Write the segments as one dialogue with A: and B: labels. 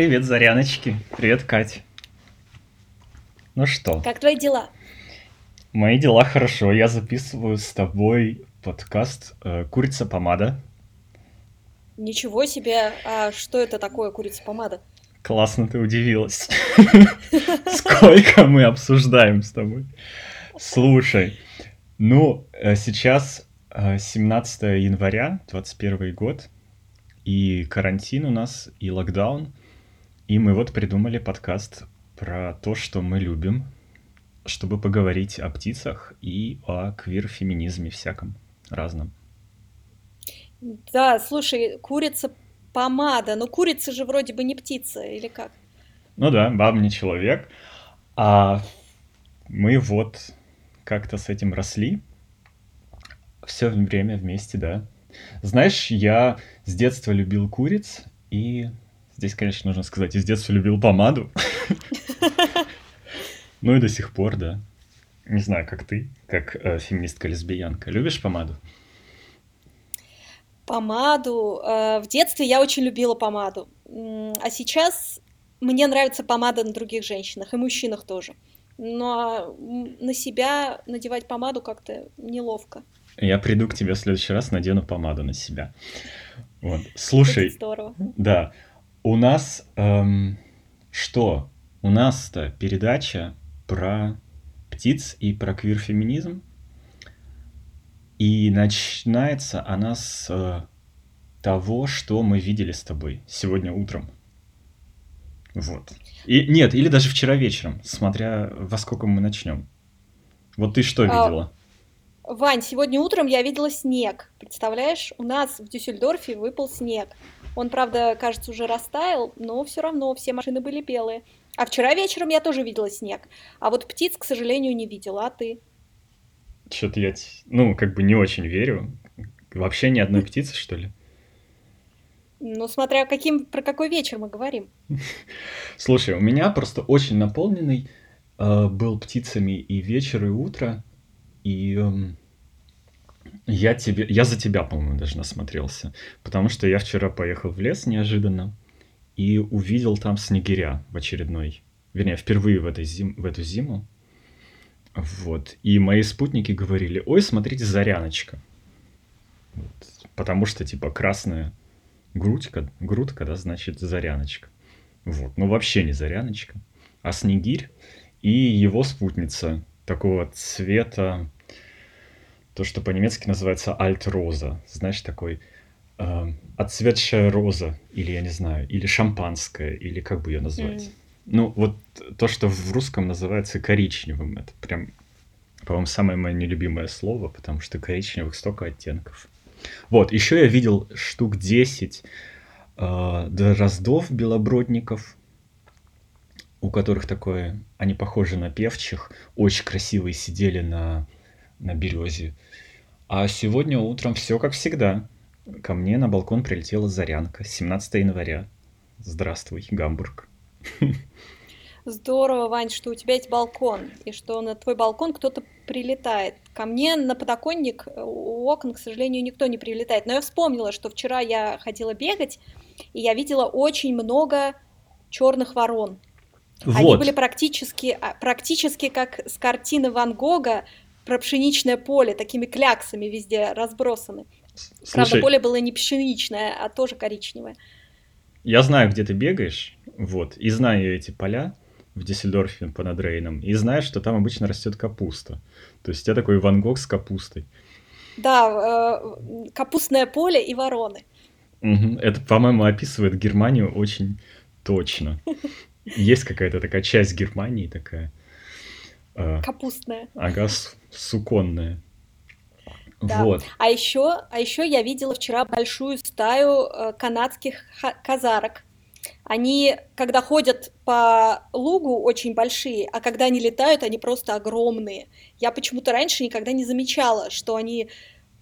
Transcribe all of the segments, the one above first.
A: Привет,
B: Заряночки. Привет, Кать. Ну что?
A: Как твои дела?
B: Мои дела хорошо. Я записываю с тобой подкаст э, «Курица-помада».
A: Ничего себе! А что это такое курица-помада?
B: Классно ты удивилась. Сколько мы обсуждаем с тобой. Слушай, ну, э, сейчас 17 э, января, 21 год, и карантин у нас, и локдаун. И мы вот придумали подкаст про то, что мы любим, чтобы поговорить о птицах и о квир-феминизме всяком разном.
A: Да, слушай, курица помада, но курица же вроде бы не птица, или как?
B: Ну да, баб не человек. А мы вот как-то с этим росли. Все время вместе, да. Знаешь, я с детства любил куриц, и здесь, конечно, нужно сказать, и с детства любил помаду. Ну и до сих пор, да. Не знаю, как ты, как э, феминистка-лесбиянка. Любишь помаду?
A: Помаду. Э, в детстве я очень любила помаду. А сейчас мне нравится помада на других женщинах и мужчинах тоже. Но на себя надевать помаду как-то неловко.
B: Я приду к тебе в следующий раз, надену помаду на себя. Вот. Слушай,
A: здорово.
B: да, у нас эм, что? У нас-то передача про птиц и про квир-феминизм. И начинается она с э, того, что мы видели с тобой сегодня утром. Вот. И, нет, или даже вчера вечером, смотря во сколько мы начнем. Вот ты что а, видела?
A: Вань, сегодня утром я видела снег. Представляешь, у нас в Дюссельдорфе выпал снег. Он, правда, кажется, уже растаял, но все равно все машины были белые. А вчера вечером я тоже видела снег. А вот птиц, к сожалению, не видела. А ты?
B: Что-то я, ну, как бы не очень верю. Вообще ни одной птицы, что ли?
A: Ну, смотря каким, про какой вечер мы говорим.
B: Слушай, у меня просто очень наполненный э, был птицами и вечер, и утро. И эм, я, тебе, я за тебя, по-моему, даже насмотрелся. Потому что я вчера поехал в лес неожиданно и увидел там снегиря в очередной. Вернее, впервые в, этой зим, в эту зиму. Вот. И мои спутники говорили, ой, смотрите, заряночка. Вот. Потому что, типа, красная грудька, грудка, да, значит, заряночка. Вот. Ну, вообще не заряночка, а снегирь и его спутница такого цвета, то, что по-немецки называется альт-роза. Знаешь, такой э, отцветшая роза, или я не знаю, или шампанское, или как бы ее назвать. Mm. Ну, вот то, что в русском называется коричневым, это прям, по-моему, самое мое нелюбимое слово, потому что коричневых столько оттенков. Вот, еще я видел штук 10 э, дроздов белобродников, у которых такое, они похожи на певчих, очень красивые сидели на, на березе. А сегодня утром все как всегда. Ко мне на балкон прилетела Зарянка, 17 января. Здравствуй, Гамбург.
A: Здорово, Вань, что у тебя есть балкон, и что на твой балкон кто-то прилетает. Ко мне на подоконник у окон, к сожалению, никто не прилетает. Но я вспомнила, что вчера я ходила бегать, и я видела очень много черных ворон. Вот. Они были практически, а, практически как с картины Ван Гога про пшеничное поле, такими кляксами везде разбросаны. Слушай, Правда, поле было не пшеничное, а тоже коричневое.
B: Я знаю, где ты бегаешь, вот, и знаю эти поля в Диссельдорфе по Надрейнам, и знаю, что там обычно растет капуста. То есть у тебя такой Ван Гог с капустой.
A: Да, э, капустное поле и вороны.
B: Угу. Это, по-моему, описывает Германию очень точно. Есть какая-то такая часть Германии такая.
A: Э, Капустная.
B: Ага, суконная.
A: Да.
B: Вот.
A: А еще, а еще я видела вчера большую стаю э, канадских казарок. Они, когда ходят по лугу, очень большие, а когда они летают, они просто огромные. Я почему-то раньше никогда не замечала, что они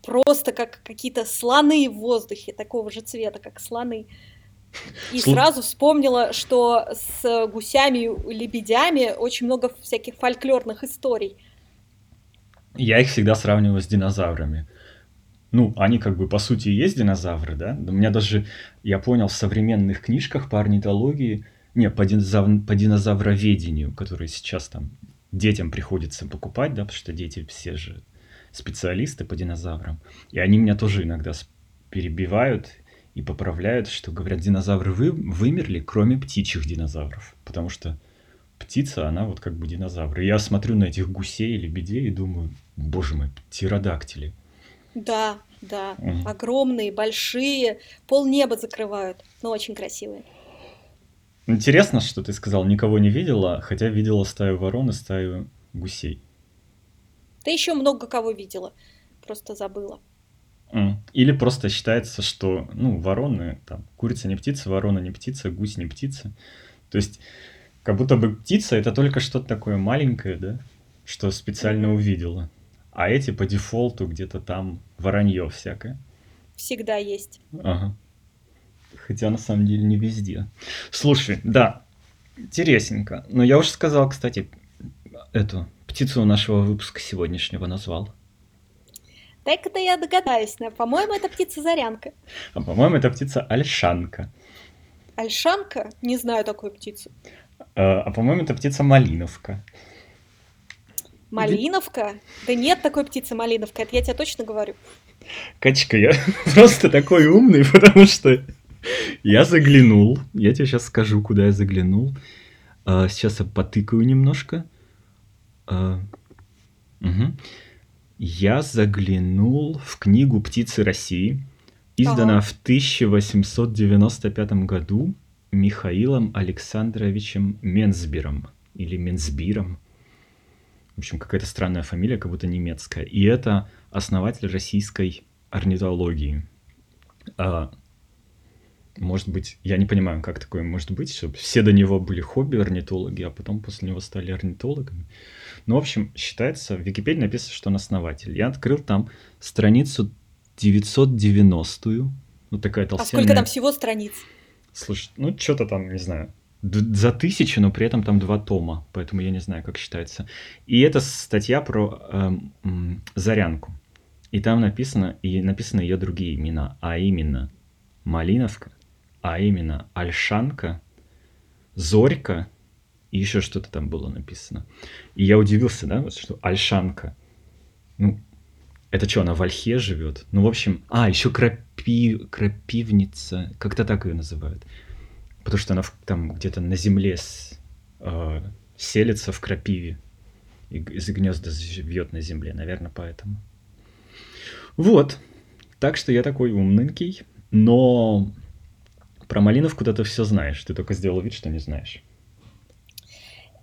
A: просто как какие-то слоны в воздухе, такого же цвета, как слоны. И
B: Слу-
A: сразу вспомнила, что с гусями и лебедями очень много всяких фольклорных историй.
B: Я их всегда сравниваю с динозаврами. Ну, они как бы по сути и есть динозавры, да? У меня даже, я понял, в современных книжках по орнитологии, не, по, динозав- по динозавроведению, которые сейчас там детям приходится покупать, да, потому что дети все же специалисты по динозаврам. И они меня тоже иногда перебивают и поправляют, что говорят, динозавры вы, вымерли, кроме птичьих динозавров. Потому что птица, она вот как бы динозавр. И я смотрю на этих гусей, лебедей и думаю, боже мой, птеродактили.
A: Да, да,
B: Мгм.
A: огромные, большие, полнеба закрывают, но очень красивые.
B: Интересно, что ты сказал, никого не видела, хотя видела стаю ворон и стаю гусей.
A: Ты еще много кого видела, просто забыла.
B: Или просто считается, что, ну, вороны, там, курица не птица, ворона не птица, гусь не птица. То есть, как будто бы птица это только что-то такое маленькое, да, что специально увидела. А эти по дефолту где-то там воронье всякое.
A: Всегда есть.
B: Ага. Хотя на самом деле не везде. Слушай, да, интересненько. Но я уже сказал, кстати, эту птицу нашего выпуска сегодняшнего назвал.
A: Так-то я догадаюсь, но, по-моему, это птица-зарянка.
B: А по-моему, это птица альшанка.
A: Альшанка? Не знаю такую птицу.
B: А, а по-моему, это птица малиновка.
A: Малиновка? Да нет такой птицы малиновка, это я тебе точно говорю.
B: Качка, я просто такой умный, потому что я заглянул. Я тебе сейчас скажу, куда я заглянул. А, Сейчас я потыкаю немножко. Мгм. Я заглянул в книгу «Птицы России», издана
A: Ага.
B: в 1895 году Михаилом Александровичем Менсбером или Менсбиром. В общем, какая-то странная фамилия, как будто немецкая. И это основатель российской орнитологии. А, может быть, я не понимаю, как такое может быть, чтобы все до него были хобби-орнитологи, а потом после него стали орнитологами. Ну, в общем, считается, в Википедии написано, что он основатель. Я открыл там страницу 990-ю. Вот такая
A: А сколько
B: толстенная.
A: там всего страниц?
B: Слушай, ну что-то там, не знаю, за тысячу, но при этом там два тома, поэтому я не знаю, как считается. И это статья про эм, Зарянку. И там написано, и написаны ее другие имена, а именно Малиновка, а именно Альшанка, Зорька, и еще что-то там было написано. И я удивился, да, вот что Альшанка. Ну, это что, она в Ольхе живет? Ну, в общем, а, еще крапи... крапивница, как-то так ее называют. Потому что она в- там где-то на земле с- э, селится в крапиве. И из гнезда живет на земле, наверное, поэтому. Вот. Так что я такой умненький, но про Малиновку-то ты все знаешь. Ты только сделал вид, что не знаешь.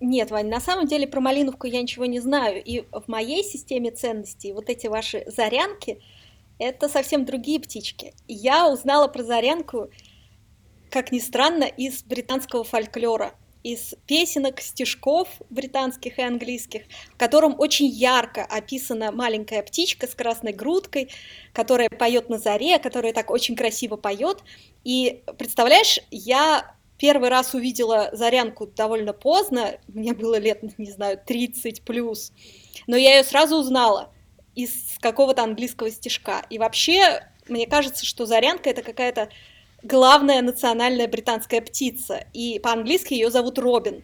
A: Нет, Вань, на самом деле про малиновку я ничего не знаю. И в моей системе ценностей вот эти ваши зарянки – это совсем другие птички. Я узнала про зарянку, как ни странно, из британского фольклора, из песенок, стишков британских и английских, в котором очень ярко описана маленькая птичка с красной грудкой, которая поет на заре, которая так очень красиво поет. И представляешь, я первый раз увидела Зарянку довольно поздно, мне было лет, не знаю, 30 плюс, но я ее сразу узнала из какого-то английского стишка. И вообще, мне кажется, что Зарянка это какая-то главная национальная британская птица, и по-английски ее зовут Робин.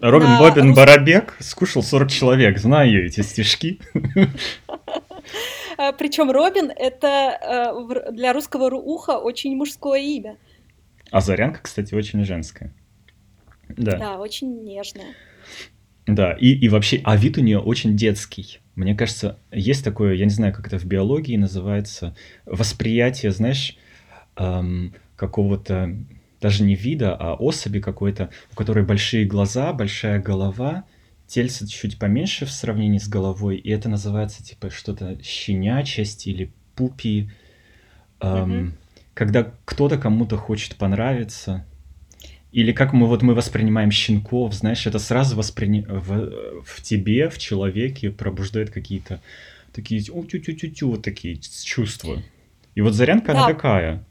B: Робин
A: На
B: Бобин
A: рус-
B: Барабек скушал 40 человек. Знаю я эти стишки.
A: Причем Робин это э, для русского ру- уха очень мужское имя.
B: А Зарянка, кстати, очень женская. Да.
A: Да, очень нежное.
B: Да, и, и вообще, а вид у нее очень детский. Мне кажется, есть такое, я не знаю, как это в биологии называется, восприятие, знаешь, эм, какого-то, даже не вида, а особи какой-то, у которой большие глаза, большая голова, тельце чуть поменьше в сравнении с головой, и это называется типа что-то щенячесть или пупи. Эм, Когда кто-то кому-то хочет понравиться, или как мы вот мы воспринимаем щенков, знаешь, это сразу воспри... в, в тебе, в человеке пробуждает какие-то такие тю тю тю тю вот такие чувства. И вот Зарянка, она
A: Да,
B: такая.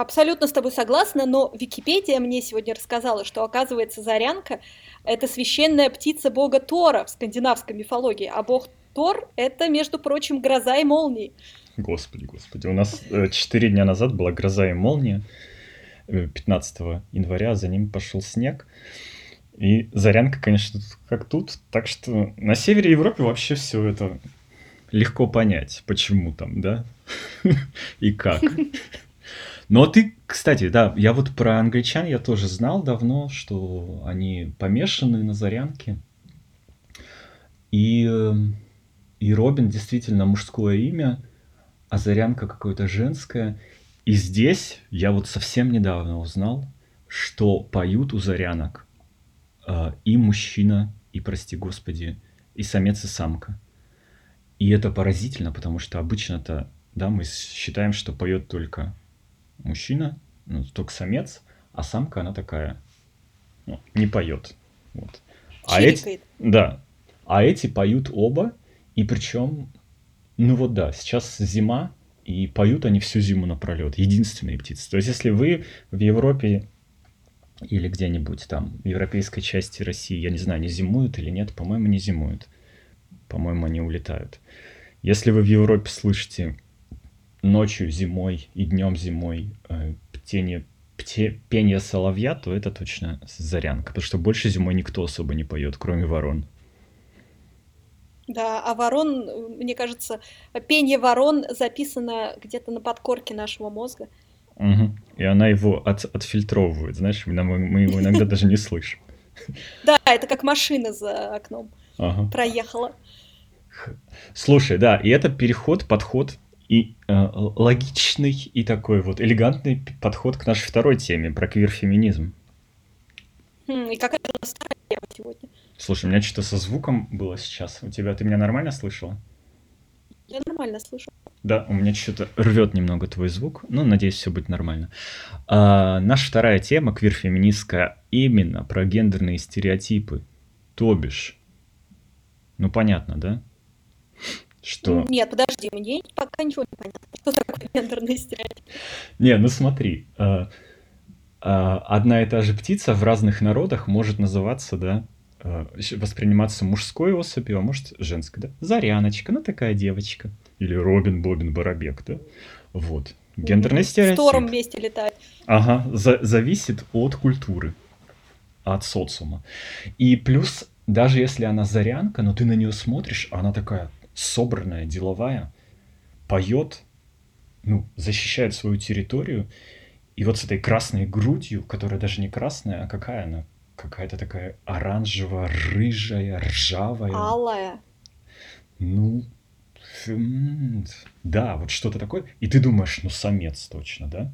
A: Абсолютно с тобой согласна, но Википедия мне сегодня рассказала, что, оказывается, Зарянка– это священная птица бога Тора в скандинавской мифологии, а бог Тор– это, между прочим, гроза и молнии.
B: Господи, господи. У нас э, четыре дня назад была гроза и молния, э, 15 января, а за ним пошел снег. И Зарянка, конечно, как тут. Так что на севере Европы вообще все это легко понять, почему там, да? И как. Но ты, кстати, да, я вот про англичан я тоже знал давно, что они помешаны на Зарянке. И, э, и Робин действительно мужское имя, а Зарянка какое-то женское. И здесь я вот совсем недавно узнал, что поют у Зарянок а, и мужчина, и, прости господи, и самец, и самка. И это поразительно, потому что обычно-то, да, мы считаем, что поет только мужчина, ну, только самец, а самка, она такая, ну, не поет. Вот. А эти, да, а эти поют оба, и причем, ну вот да, сейчас зима, и поют они всю зиму напролет. Единственные птицы. То есть, если вы в Европе или где-нибудь там в европейской части России, я не знаю, они зимуют или нет, по-моему, не зимуют. По-моему, они улетают. Если вы в Европе слышите ночью зимой и днем зимой э, птение, пте- пение соловья, то это точно зарянка. Потому что больше зимой никто особо не поет, кроме ворон.
A: Да, а ворон, мне кажется, пение ворон записано где-то на подкорке нашего мозга.
B: Мгм. И она его от- отфильтровывает, знаешь, мы, мы его иногда даже не слышим.
A: Да, это как машина за окном проехала.
B: Слушай, да, и это переход, подход и э, логичный и такой вот элегантный подход к нашей второй теме про квир-феминизм.
A: Хм, и какая у нас вторая тема сегодня?
B: Слушай, у меня что-то со звуком было сейчас. У тебя, ты меня нормально слышала?
A: Я нормально слышу.
B: Да, у меня что-то рвет немного твой звук. Ну, надеюсь, все будет нормально. А, наша вторая тема, квир-феминистская, именно про гендерные стереотипы. То бишь, ну понятно, да? Что...
A: Нет, подожди, мне пока ничего не понятно. Что такое гендерный стереотип?
B: Не, ну смотри, а, а, одна и та же птица в разных народах может называться, да, а, восприниматься мужской особью, а может женской, да? Заряночка, ну такая девочка. Или Робин, Бобин, Барабек, да? Вот. Гендерный стереотип.
A: вместе летает.
B: Ага, за- зависит от культуры, от социума. И плюс, даже если она зарянка, но ты на нее смотришь, она такая собранная, деловая, поет, ну, защищает свою территорию, и вот с этой красной грудью, которая даже не красная, а какая она? Какая-то такая оранжево-рыжая, ржавая.
A: Алая.
B: Ну, да, вот что-то такое. И ты думаешь, ну, самец точно, да?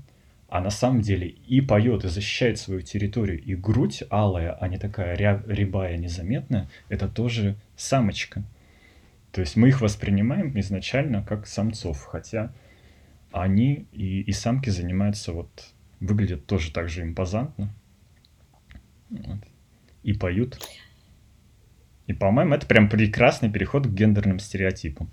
B: А на самом деле и поет, и защищает свою территорию, и грудь алая, а не такая ря- рябая, незаметная, это тоже самочка. То есть мы их воспринимаем изначально как самцов, хотя они и, и самки занимаются вот, выглядят тоже так же импозантно. Вот. И поют. И, по-моему, это прям прекрасный переход к гендерным стереотипам.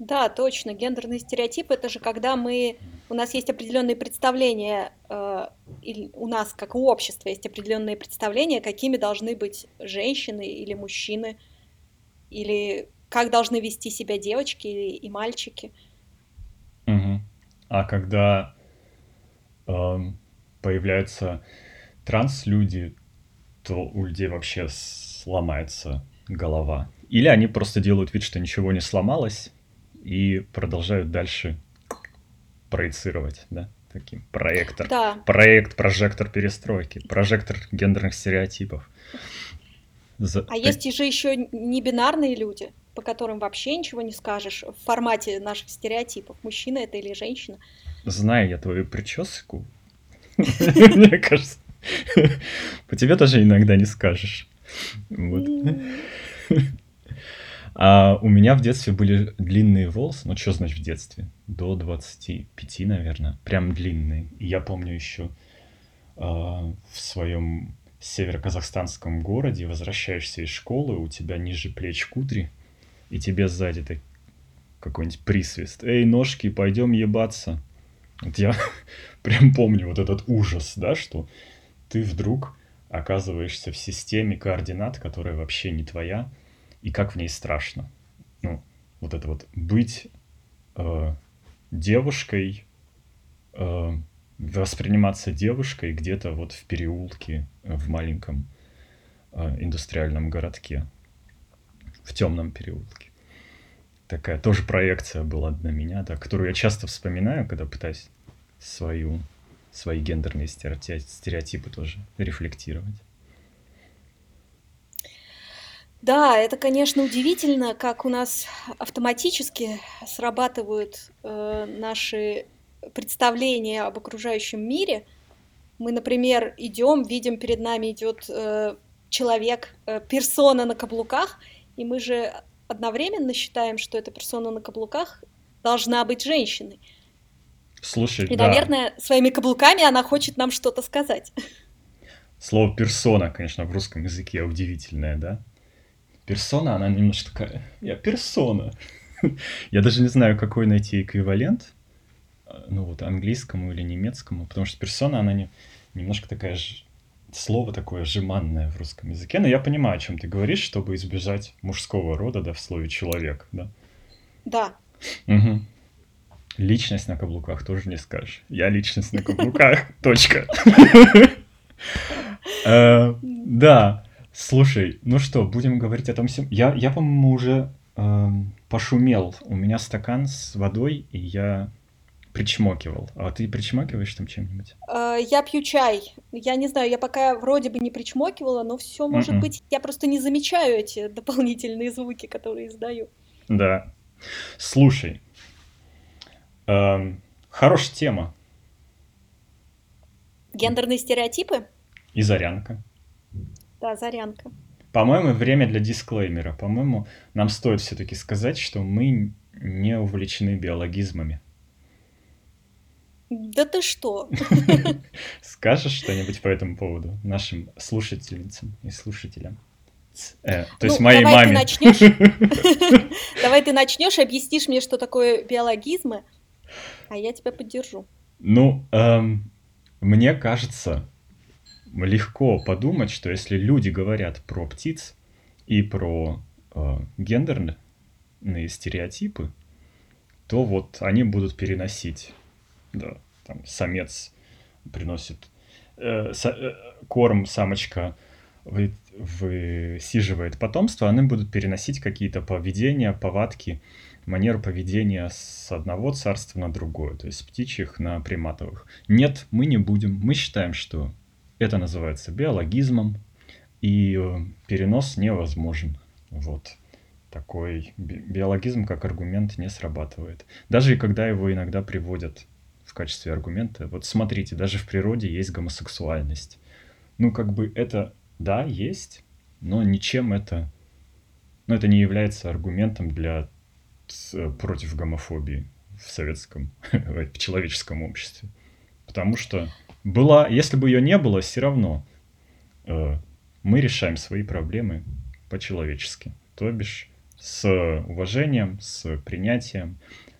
A: Да, точно. Гендерный стереотип это же когда мы у нас есть определенные представления, э, или у нас как у общества есть определенные представления, какими должны быть женщины или мужчины, или как должны вести себя девочки и, мальчики.
B: Мгм. А когда эм, появляются транс-люди, то у людей вообще сломается голова. Или они просто делают вид, что ничего не сломалось, и продолжают дальше проецировать, да? Таким проектор.
A: Да,
B: Проект, прожектор перестройки, прожектор гендерных стереотипов. За-
A: а есть же еще небинарные люди, по которым вообще ничего не скажешь в формате наших стереотипов. Мужчина это или женщина.
B: Знаю я твою прическу. Мне кажется, по тебе тоже иногда не скажешь. А у меня в детстве были длинные волосы. Ну, что значит в детстве? До 25, наверное. Прям длинные. И я помню еще а, в своем северо-казахстанском городе возвращаешься из школы, у тебя ниже плеч кудри, и тебе сзади так какой-нибудь присвист. Эй, ножки, пойдем ебаться. Вот я прям помню вот этот ужас, да, что ты вдруг оказываешься в системе координат, которая вообще не твоя, и как в ней страшно. Ну, вот это вот быть э, девушкой, э, восприниматься девушкой где-то вот в переулке, в маленьком э, индустриальном городке, в темном переулке. Такая тоже проекция была на меня, да, которую я часто вспоминаю, когда пытаюсь свою, свои гендерные стереотипы тоже рефлектировать.
A: Да, это, конечно, удивительно, как у нас автоматически срабатывают э, наши представления об окружающем мире. Мы, например, идем, видим перед нами идет э, человек, э, персона на каблуках, и мы же одновременно считаем, что эта персона на каблуках должна быть женщиной.
B: Слушай,
A: И,
B: да.
A: наверное, своими каблуками она хочет нам что-то сказать.
B: Слово персона, конечно, в русском языке удивительное, да? Персона, она немножко такая... Я персона. Я даже не знаю, какой найти эквивалент, ну вот английскому или немецкому, потому что персона, она не, немножко такая ж- слово такое жеманное в русском языке, но я понимаю, о чем ты говоришь, чтобы избежать мужского рода, да, в слове человек, да.
A: Да,
B: Мгм. Личность на каблуках тоже не скажешь. Я личность на каблуках. Точка. Э, Да. Слушай, ну что, будем говорить о том всем. Я, я по-моему, уже эм, пошумел. У меня стакан с водой, и я причмокивал. А ты причмокиваешь там чем-нибудь?
A: Э, я пью чай. Я не знаю, я пока вроде бы не причмокивала, но все может
B: Мгм.
A: быть. Я просто не замечаю эти дополнительные звуки, которые издаю.
B: Да. Слушай, эм, хорошая тема.
A: Гендерные стереотипы?
B: И зарянка.
A: Да, зарянка.
B: По-моему, время для дисклеймера. По-моему, нам стоит все-таки сказать, что мы не увлечены биологизмами.
A: Да ты что?
B: Скажешь что-нибудь по этому поводу нашим слушательницам и слушателям? Э, то
A: Ну,
B: есть моей
A: давай ты
B: маме.
A: начнешь. Давай ты начнешь объяснишь мне, что такое биологизмы, а я тебя поддержу.
B: Ну, эм, мне кажется, легко подумать, что если люди говорят про птиц и про э, гендерные стереотипы, то вот они будут переносить, да, там самец приносит э, са- э, корм, самочка вы- высиживает потомство, они будут переносить какие-то поведения, повадки, манеру поведения с одного царства на другое, то есть с птичьих на приматовых. Нет, мы не будем. Мы считаем, что это называется биологизмом, и э, перенос невозможен. Вот. Такой би- биологизм как аргумент не срабатывает. Даже и когда его иногда приводят в качестве аргумента. Вот смотрите, даже в природе есть гомосексуальность. Ну, как бы это, да, есть, но ничем это, ну, это не является аргументом для ц- против гомофобии в советском, в человеческом обществе. Потому что была, если бы ее не было, все равно э, мы решаем свои проблемы по-человечески. То бишь с уважением, с принятием,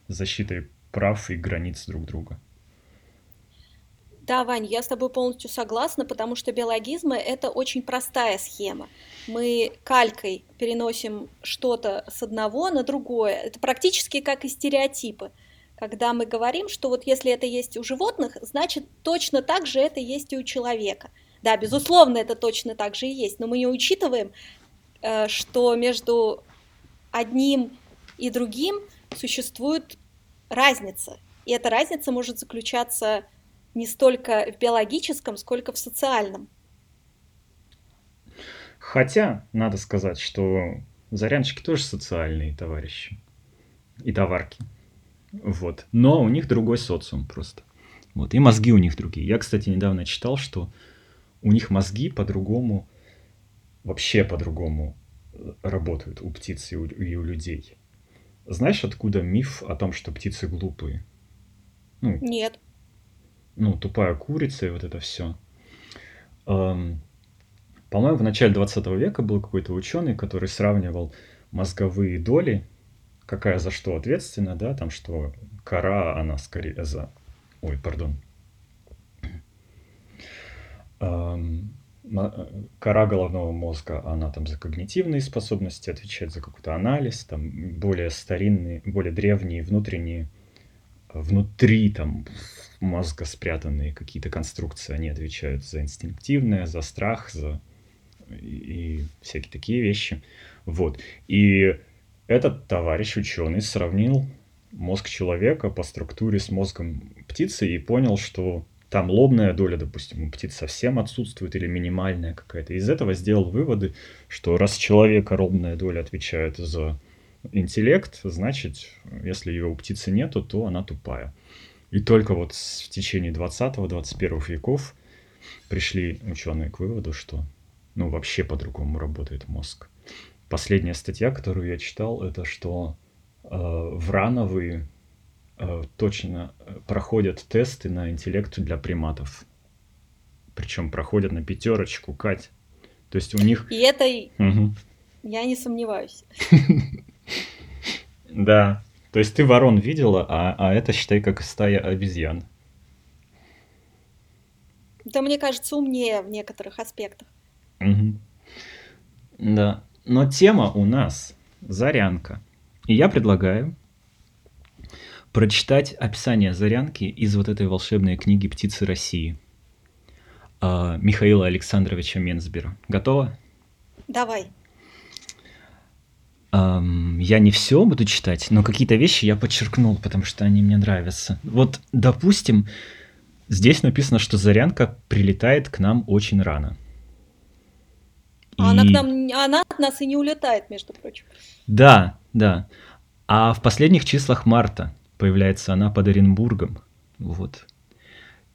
B: защитой прав и границ друг друга.
A: Да, Вань, я с тобой полностью согласна, потому что биологизмы– это очень простая схема. Мы калькой переносим что-то с одного на другое. Это практически как и стереотипы. Когда мы говорим, что вот если это есть у животных, значит точно так же это есть и у человека. Да, безусловно, это точно так же и есть, но мы не учитываем, э, что между одним и другим существует разница. И эта разница может заключаться не столько в биологическом, сколько в социальном.
B: Хотя, надо сказать, что зарянчики тоже социальные товарищи и товарки. Вот. Но у них другой социум просто. Вот. И мозги у них другие. Я, кстати, недавно читал, что у них мозги по-другому вообще по-другому э, работают у птиц и у, и у людей. Знаешь, откуда миф о том, что птицы глупые?
A: Ну, Нет.
B: Ну, тупая курица и вот это все. По-моему, в начале 20 века был какой-то ученый, который сравнивал мозговые доли, какая за что ответственна, да, там что кора, она скорее за... Ой, пардон. Эм, кора головного мозга, она там за когнитивные способности отвечает, за какой-то анализ, там более старинные, более древние внутренние, внутри там мозга спрятанные какие-то конструкции, они отвечают за инстинктивное, за страх, за и всякие такие вещи. Вот. И этот товарищ ученый сравнил мозг человека по структуре с мозгом птицы и понял, что там лобная доля, допустим, у птиц совсем отсутствует или минимальная какая-то. Из этого сделал выводы, что раз человека лобная доля отвечает за интеллект, значит, если ее у птицы нету, то она тупая. И только вот в течение 20-21 веков пришли ученые к выводу, что ну, вообще по-другому работает мозг. Последняя статья, которую я читал, это что э, врановые точно э, проходят тесты на интеллект для приматов. Причем проходят на пятерочку, Кать. То есть у них...
A: И это угу. я не сомневаюсь.
B: Да. То есть ты ворон видела, а, а это считай как стая обезьян.
A: Это, мне кажется, умнее в некоторых аспектах.
B: Угу. Да. Но тема у нас зарянка. И я предлагаю прочитать описание Зарянки из вот этой волшебной книги «Птицы России» а, Михаила Александровича Менсбера. Готова?
A: Давай.
B: Я не все буду читать, но какие-то вещи я подчеркнул, потому что они мне нравятся. Вот, допустим, здесь написано, что Зарянка прилетает к нам очень рано.
A: А и... она к нам, она от нас и не улетает, между прочим.
B: Да, да. А в последних числах марта появляется она под Оренбургом. Вот.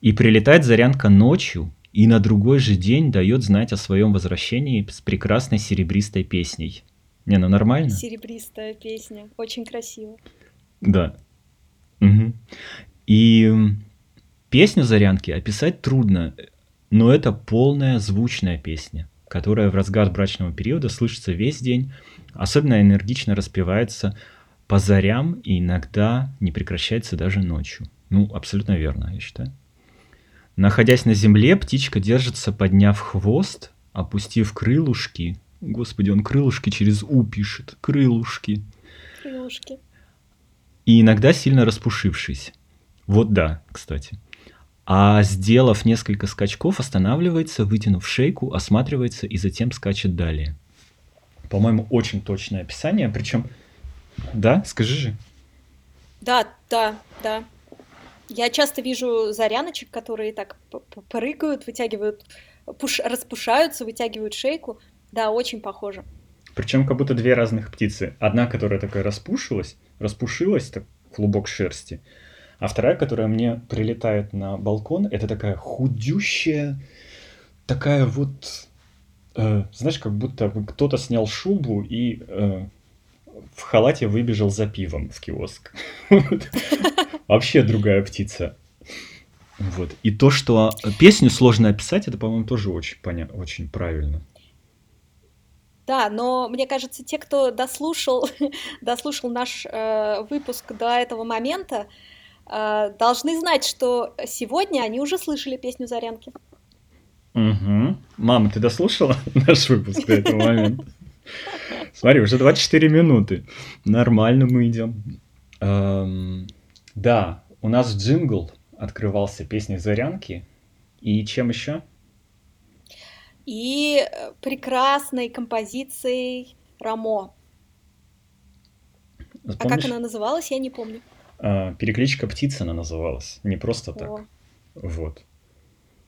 B: И прилетает Зарянка ночью, и на другой же день дает знать о своем возвращении с прекрасной серебристой песней. Не, ну нормально?
A: Серебристая песня, очень красиво.
B: Да. Угу. И песню Зарянки описать трудно, но это полная звучная песня, которая в разгар брачного периода слышится весь день, особенно энергично распевается по зарям и иногда не прекращается даже ночью. Ну, абсолютно верно, я считаю. Находясь на земле, птичка держится, подняв хвост, опустив крылышки. Господи, он крылышки через «у» пишет. Крылышки.
A: Крылышки.
B: И иногда сильно распушившись. Вот да, кстати. А сделав несколько скачков, останавливается, вытянув шейку, осматривается и затем скачет далее. По-моему, очень точное описание. Причем да, скажи же.
A: Да, да, да. Я часто вижу заряночек, которые так прыгают, вытягивают, пуш, распушаются, вытягивают шейку. Да, очень похоже.
B: Причем как будто две разных птицы. Одна, которая такая распушилась, распушилась, так клубок шерсти, а вторая, которая мне прилетает на балкон, это такая худющая, такая вот, э, знаешь, как будто кто-то снял шубу и э, в халате выбежал за пивом в киоск. Вообще другая птица. Вот. И то, что песню сложно описать, это, по-моему, тоже очень, поня... очень правильно.
A: Да, но мне кажется, те, кто дослушал, дослушал наш э, выпуск до этого момента, э, должны знать, что сегодня они уже слышали песню Зарянки.
B: Угу. Мама, ты дослушала наш выпуск до этого момента? Смотри, уже 24 минуты. Нормально мы идем. Эм, да, у нас джингл открывался песней Зарянки. И чем еще?
A: И э, прекрасной композицией Рамо. Помнишь? А как она называлась, я не помню.
B: А, перекличка птицы она называлась. Не просто так. О. Вот.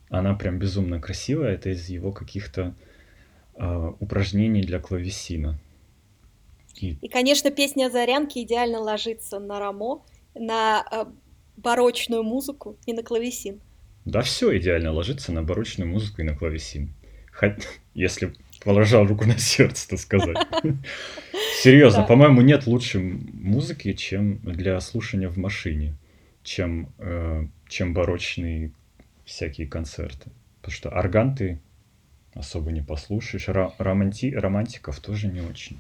B: Она прям безумно красивая. Это из его каких-то э, упражнений для клавесина.
A: И... и, конечно, песня Зарянки идеально ложится на рамо, на э, барочную музыку и на клавесин.
B: Да, все идеально ложится на барочную музыку и на клавесин. Хоть, если положа руку на сердце, так сказать. Серьезно,
A: Да.
B: по-моему, нет лучшей музыки, чем для слушания в машине, чем, э, чем барочные всякие концерты. Потому что орган ты особо не послушаешь, романти- романтиков тоже не очень.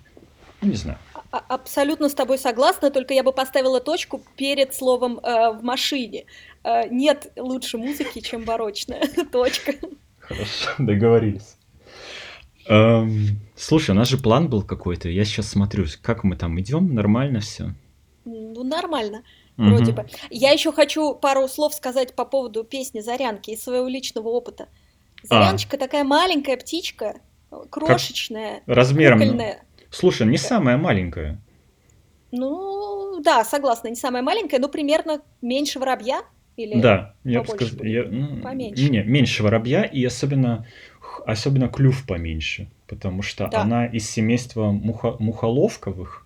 B: Ну, не знаю.
A: А- Абсолютно с тобой согласна, только я бы поставила точку перед словом э, в машине. Э, нет лучше музыки, чем барочная. Точка.
B: Хорошо, договорились. Эм, слушай, у нас же план был какой-то. Я сейчас смотрю, как мы там идем, нормально все.
A: Ну, нормально, вроде бы. Я еще хочу пару слов сказать по поводу песни «Зарянки» из своего личного опыта. Заряночка такая маленькая птичка, крошечная,
B: Размером.
A: кукольная.
B: Слушай, не самая маленькая.
A: Ну, да, согласна, не самая маленькая, но примерно меньше воробья. Или...
B: Да, я бы
A: побольше
B: сказал,
A: будет?
B: я- ну,
A: Поменьше.
B: Не, меньше воробья и особенно, особенно клюв поменьше, потому что
A: Да.
B: она из семейства муха- мухоловковых,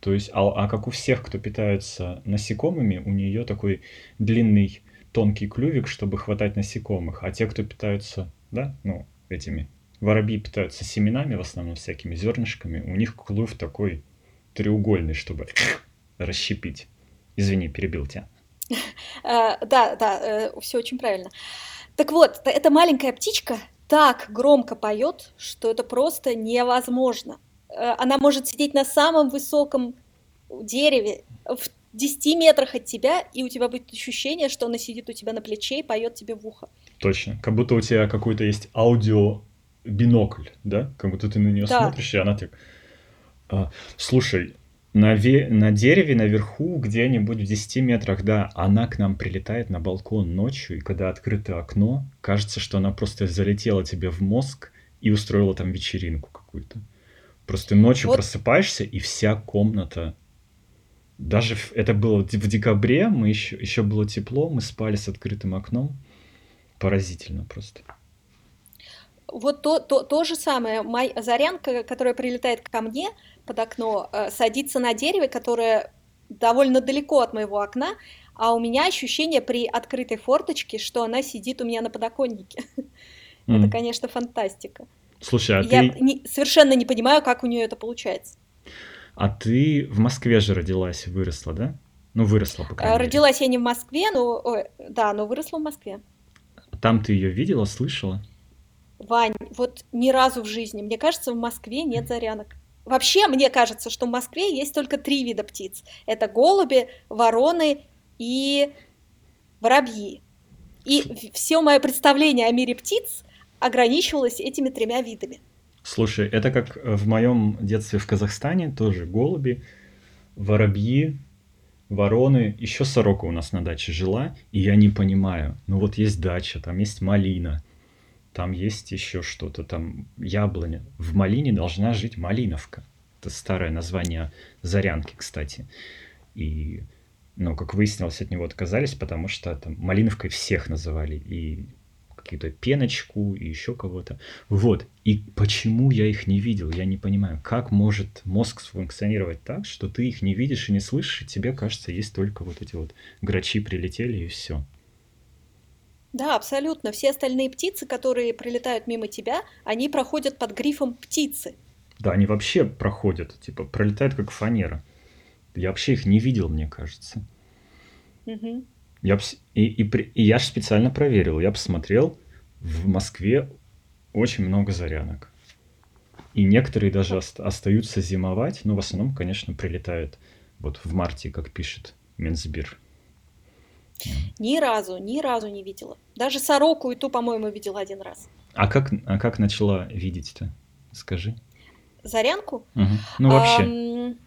B: то есть, а, а как у всех, кто питается насекомыми, у нее такой длинный тонкий клювик, чтобы хватать насекомых, а те, кто питаются, да, ну, этими, воробьи питаются семенами, в основном всякими зернышками, у них клюв такой треугольный, чтобы расщепить. Извини, перебил тебя.
A: Э, да, да, все очень правильно. Так вот, эта маленькая птичка так громко поет, что это просто невозможно. Э, Она может сидеть на самом высоком дереве в 10 метрах от тебя, и у тебя будет ощущение, что она сидит у тебя на плече и поет тебе в ухо.
B: Точно. Как будто у тебя какой-то есть аудио бинокль, да? Как будто ты на нее
A: Да.
B: смотришь, и она так... А, слушай, на, ве- на дереве наверху, где-нибудь в 10 метрах, да, она к нам прилетает на балкон ночью, и когда открыто окно, кажется, что она просто залетела тебе в мозг и устроила там вечеринку какую-то. Просто ночью
A: Вот.
B: просыпаешься, и вся комната... Даже в- это было в декабре, мы еще, еще было тепло, мы спали с открытым окном. Поразительно просто.
A: Вот то, то, то же самое. Моя зарянка, которая прилетает ко мне под окно, э, садится на дереве, которое довольно далеко от моего окна, а у меня ощущение при открытой форточке, что она сидит у меня на подоконнике. Это,
B: М.
A: конечно, фантастика.
B: Слушай, а
A: Я
B: ты,
A: не- совершенно не понимаю, как у нее это получается.
B: а ты в Москве же родилась, выросла, да? Ну, выросла, по
A: Э,
B: крайней мере.
A: Родилась я не в Москве, но ой, да, но выросла в Москве.
B: Там ты ее видела, слышала?
A: Вань, вот ни разу в жизни, мне кажется, в Москве нет зарянок. Вообще, мне кажется, что в Москве есть только три вида птиц. Это голуби, вороны и воробьи. И все мое представление о мире птиц ограничивалось этими тремя видами.
B: Слушай, это как в моем детстве в Казахстане, тоже голуби, воробьи, вороны, еще сорока у нас на даче жила, и я не понимаю. Ну вот есть дача, там есть малина, там есть еще что-то, там яблоня. В малине должна жить малиновка. Это старое название зарянки, кстати. И, ну, как выяснилось, от него отказались, потому что там малиновкой всех называли. И какую-то пеночку, и еще кого-то. Вот. И почему я их не видел, я не понимаю. Как может мозг функционировать так, что ты их не видишь и не слышишь, и тебе кажется, есть только вот эти вот грачи прилетели, и все.
A: Да, абсолютно. Все остальные птицы, которые прилетают мимо тебя, они проходят под грифом птицы.
B: Да, они вообще проходят, типа, пролетают как фанера. Я вообще их не видел, мне кажется.
A: Мгм.
B: Я и, и, и я же специально проверил. Я посмотрел, в Москве очень много зарянок. И некоторые даже ост- остаются зимовать, но в основном, конечно, прилетают вот в марте, как пишет Минсбир.
A: Ни разу, ни разу не видела. Даже сороку и ту, по-моему, видела один раз.
B: А как, а как начала видеть-то? Скажи.
A: Зарянку?
B: Мгм. Ну, вообще.
A: Ам,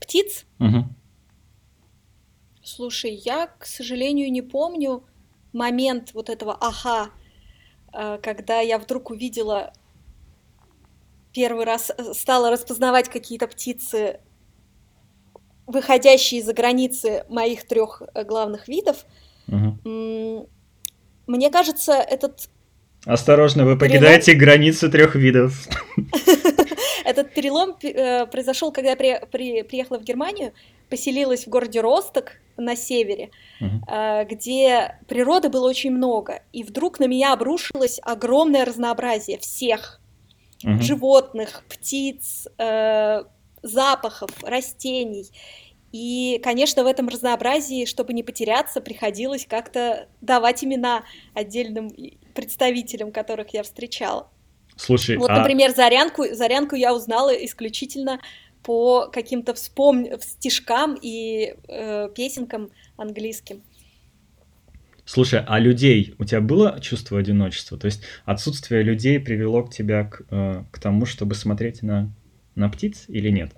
A: птиц?
B: Мгм.
A: Слушай, я, к сожалению, не помню момент вот этого ага, э, когда я вдруг увидела первый раз, э, стала распознавать какие-то птицы, выходящие за границы моих трех э, главных видов. М, Мне кажется, этот,
B: Осторожно, вы
A: Перелом?
B: покидаете границу трех видов.
A: этот перелом э, произошел, когда я при- при- приехала в Германию, поселилась в городе Росток на севере. Э, где природы было очень много, и вдруг на меня обрушилось огромное разнообразие всех. угу. животных, птиц, запахов, растений. И, конечно, в этом разнообразии, чтобы не потеряться, приходилось как-то давать имена отдельным представителям, которых я встречала.
B: Слушай,
A: вот, а... например, Зарянку, Зарянку я узнала исключительно по каким-то вспом... стишкам и э, песенкам английским.
B: Слушай, а людей, у тебя было чувство одиночества? То есть отсутствие людей привело к тебя к, э, к тому, чтобы смотреть на, на птиц или нет?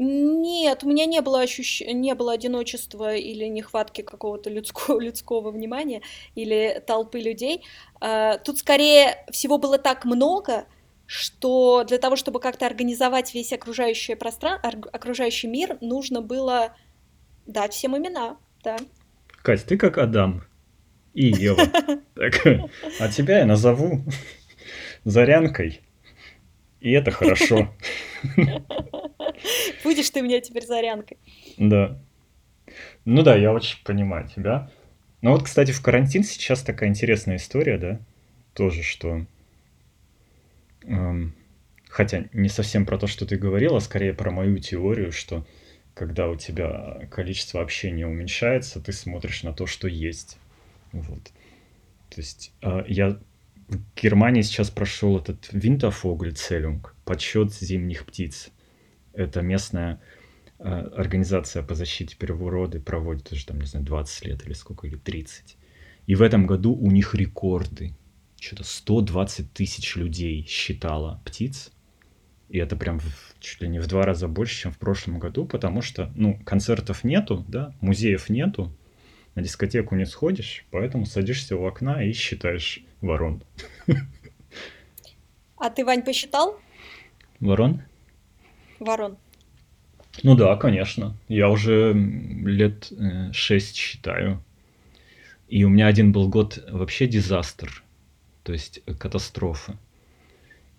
A: Нет, у меня не было ощущ... не было одиночества или нехватки какого-то людского, людского внимания или толпы людей. А, тут скорее всего было так много, что для того, чтобы как-то организовать весь окружающий пространство, окружающий мир, нужно было дать всем имена, да.
B: Кать, ты как Адам и Ева. Так, а тебя я назову Зарянкой. И это хорошо.
A: Будешь ты меня теперь зарянкой.
B: Да. Ну да, я очень понимаю тебя. Ну вот, кстати, в карантин сейчас такая интересная история, да? Тоже, что... Эм, хотя не совсем про то, что ты говорила, а скорее про мою теорию, что когда у тебя количество общения уменьшается, ты смотришь на то, что есть. Вот. То есть э, я Германии сейчас прошел этот Винтерфогль-Целюнг, подсчет зимних птиц. Это местная э, организация по защите природы проводит уже там, не знаю, 20 лет или сколько, или 30. И в этом году у них рекорды. Что-то 120 тысяч людей считало птиц. И это прям в, чуть ли не в два раза больше, чем в прошлом году, потому что, ну, концертов нету, да, музеев нету, на дискотеку не сходишь, поэтому садишься у окна и считаешь ворон.
A: А ты, Вань, посчитал?
B: Ворон?
A: Ворон.
B: Ну да, конечно. Я уже лет э, шесть считаю. И у меня один был год вообще дизастер, то есть катастрофа.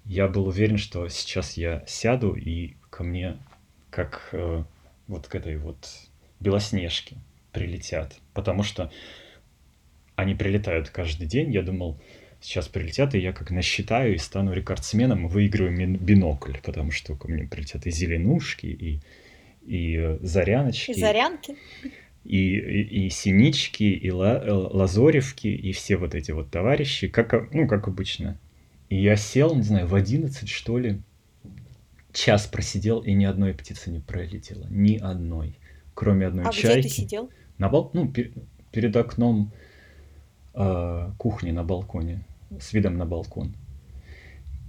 B: Я был уверен, что сейчас я сяду и ко мне, как э, вот к этой вот Белоснежке, прилетят. Потому что они прилетают каждый день. Я думал, сейчас прилетят, и я как насчитаю и стану рекордсменом, выиграю бинокль, потому что ко мне прилетят и зеленушки, и, и э, заряночки.
A: И зарянки.
B: И, и, и синички, и ла, э, лазоревки, и все вот эти вот товарищи, как, ну, как обычно. И я сел, не знаю, в 11, что ли, час просидел, и ни одной птицы не пролетело. Ни одной. Кроме одной а чайки. А где
A: ты сидел?
B: На бал... Ну, пер... перед окном э, кухни на балконе, с видом на балкон.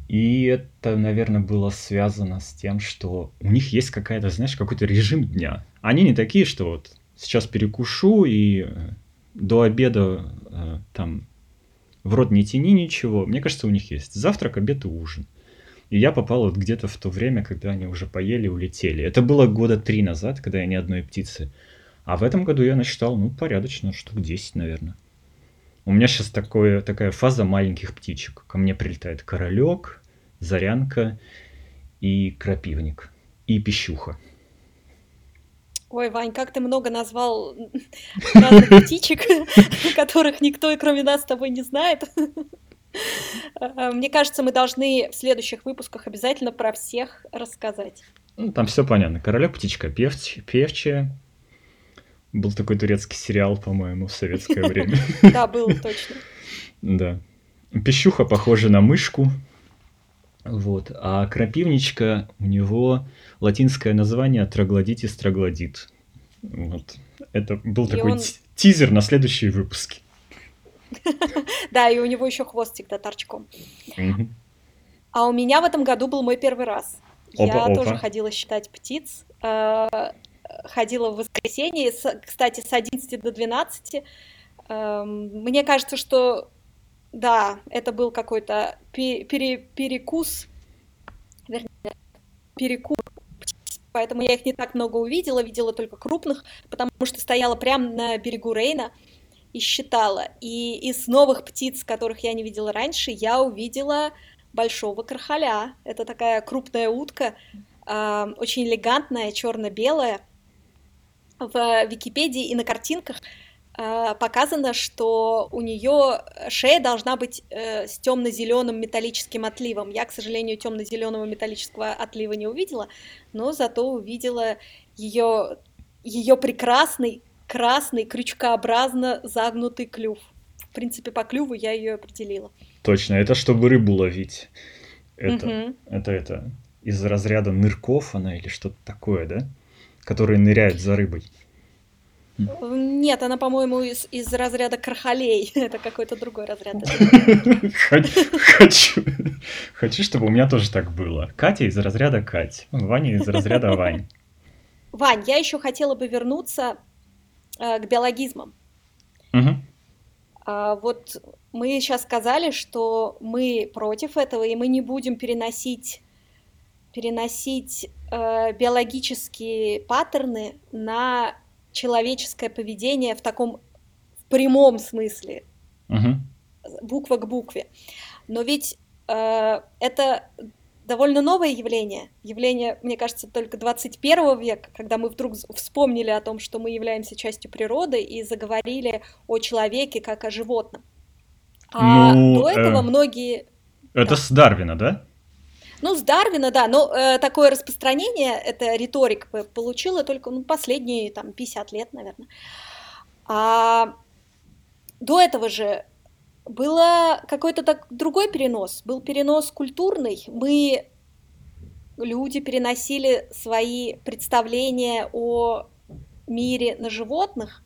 B: И это, наверное, было связано с тем, что у них есть какая-то, знаешь, какой-то режим дня. Они не такие, что вот сейчас перекушу и э, до обеда э, там в рот не тяни ничего. Мне кажется, у них есть завтрак, обед и ужин. И я попал вот где-то в то время, когда они уже поели и улетели. Это было года три назад, когда я ни одной птицы. А в этом году я насчитал, ну, порядочно, штук 10, наверное. У меня сейчас такое, такая фаза маленьких птичек. Ко мне прилетает королек, зарянка и крапивник. И пищуха.
A: Ой, Вань, как ты много назвал разных птичек, которых никто, кроме нас, с тобой не знает. Э, мне кажется, мы должны в следующих выпусках обязательно про всех рассказать.
B: Ну, там все понятно. Королек, птичка, певч, певчая. Был такой турецкий сериал, по-моему, в советское время.
A: Да, был точно.
B: Да. Пищуха похожа на мышку. Вот. А крапивничка, у него латинское название троглодитис троглодит. Вот. Это был и такой он... тизер на следующие выпуски.
A: Да, и у него еще хвостик да торчком. А у меня в этом году был мой первый раз. Я тоже ходила считать птиц. Ходила в воскресенье, кстати, с 11 до 12. Эм, мне кажется, что да, это был какой-то пере перекус, вернее, перекус, поэтому я их не так много увидела, видела только крупных, потому что стояла прямо на берегу Рейна и считала. И из новых птиц, которых я не видела раньше, я увидела большого крахаля. Это такая крупная утка, э, очень элегантная, черно-белая. В Википедии и на картинках э, показано, что у нее шея должна быть э, с темно-зеленым металлическим отливом. Я, к сожалению, темно-зеленого металлического отлива не увидела, но зато увидела ее, ее прекрасный красный крючкообразно загнутый клюв. В принципе, по клюву я ее определила.
B: Точно, это чтобы рыбу ловить. Это, угу. это, это из разряда нырков она или что-то такое, да? Которые ныряют за рыбой.
A: Нет, она, по-моему, из, из разряда крахалей. Это какой-то другой разряд.
B: Хочу, хочу, чтобы у меня тоже так было. Катя из разряда Кать, Ваня из разряда Вань.
A: Вань, я еще хотела бы вернуться э, к биологизмам.
B: Угу.
A: А, вот мы сейчас сказали, что мы против этого, и мы не будем переносить, переносить э, биологические паттерны на человеческое поведение в таком в прямом смысле,
B: угу.
A: буква к букве. Но ведь э, это довольно новое явление. Явление, мне кажется, только 21 века, когда мы вдруг вспомнили о том, что мы являемся частью природы и заговорили о человеке как о животном. А ну, до этого э, многие...
B: Это да. с Дарвина, да?
A: Ну, с Дарвина, да, но э, такое распространение, эта риторика получила только ну, последние там, 50 лет, наверное. А до этого же было какой-то так другой перенос, был перенос культурный. Мы, люди, переносили свои представления о мире на животных,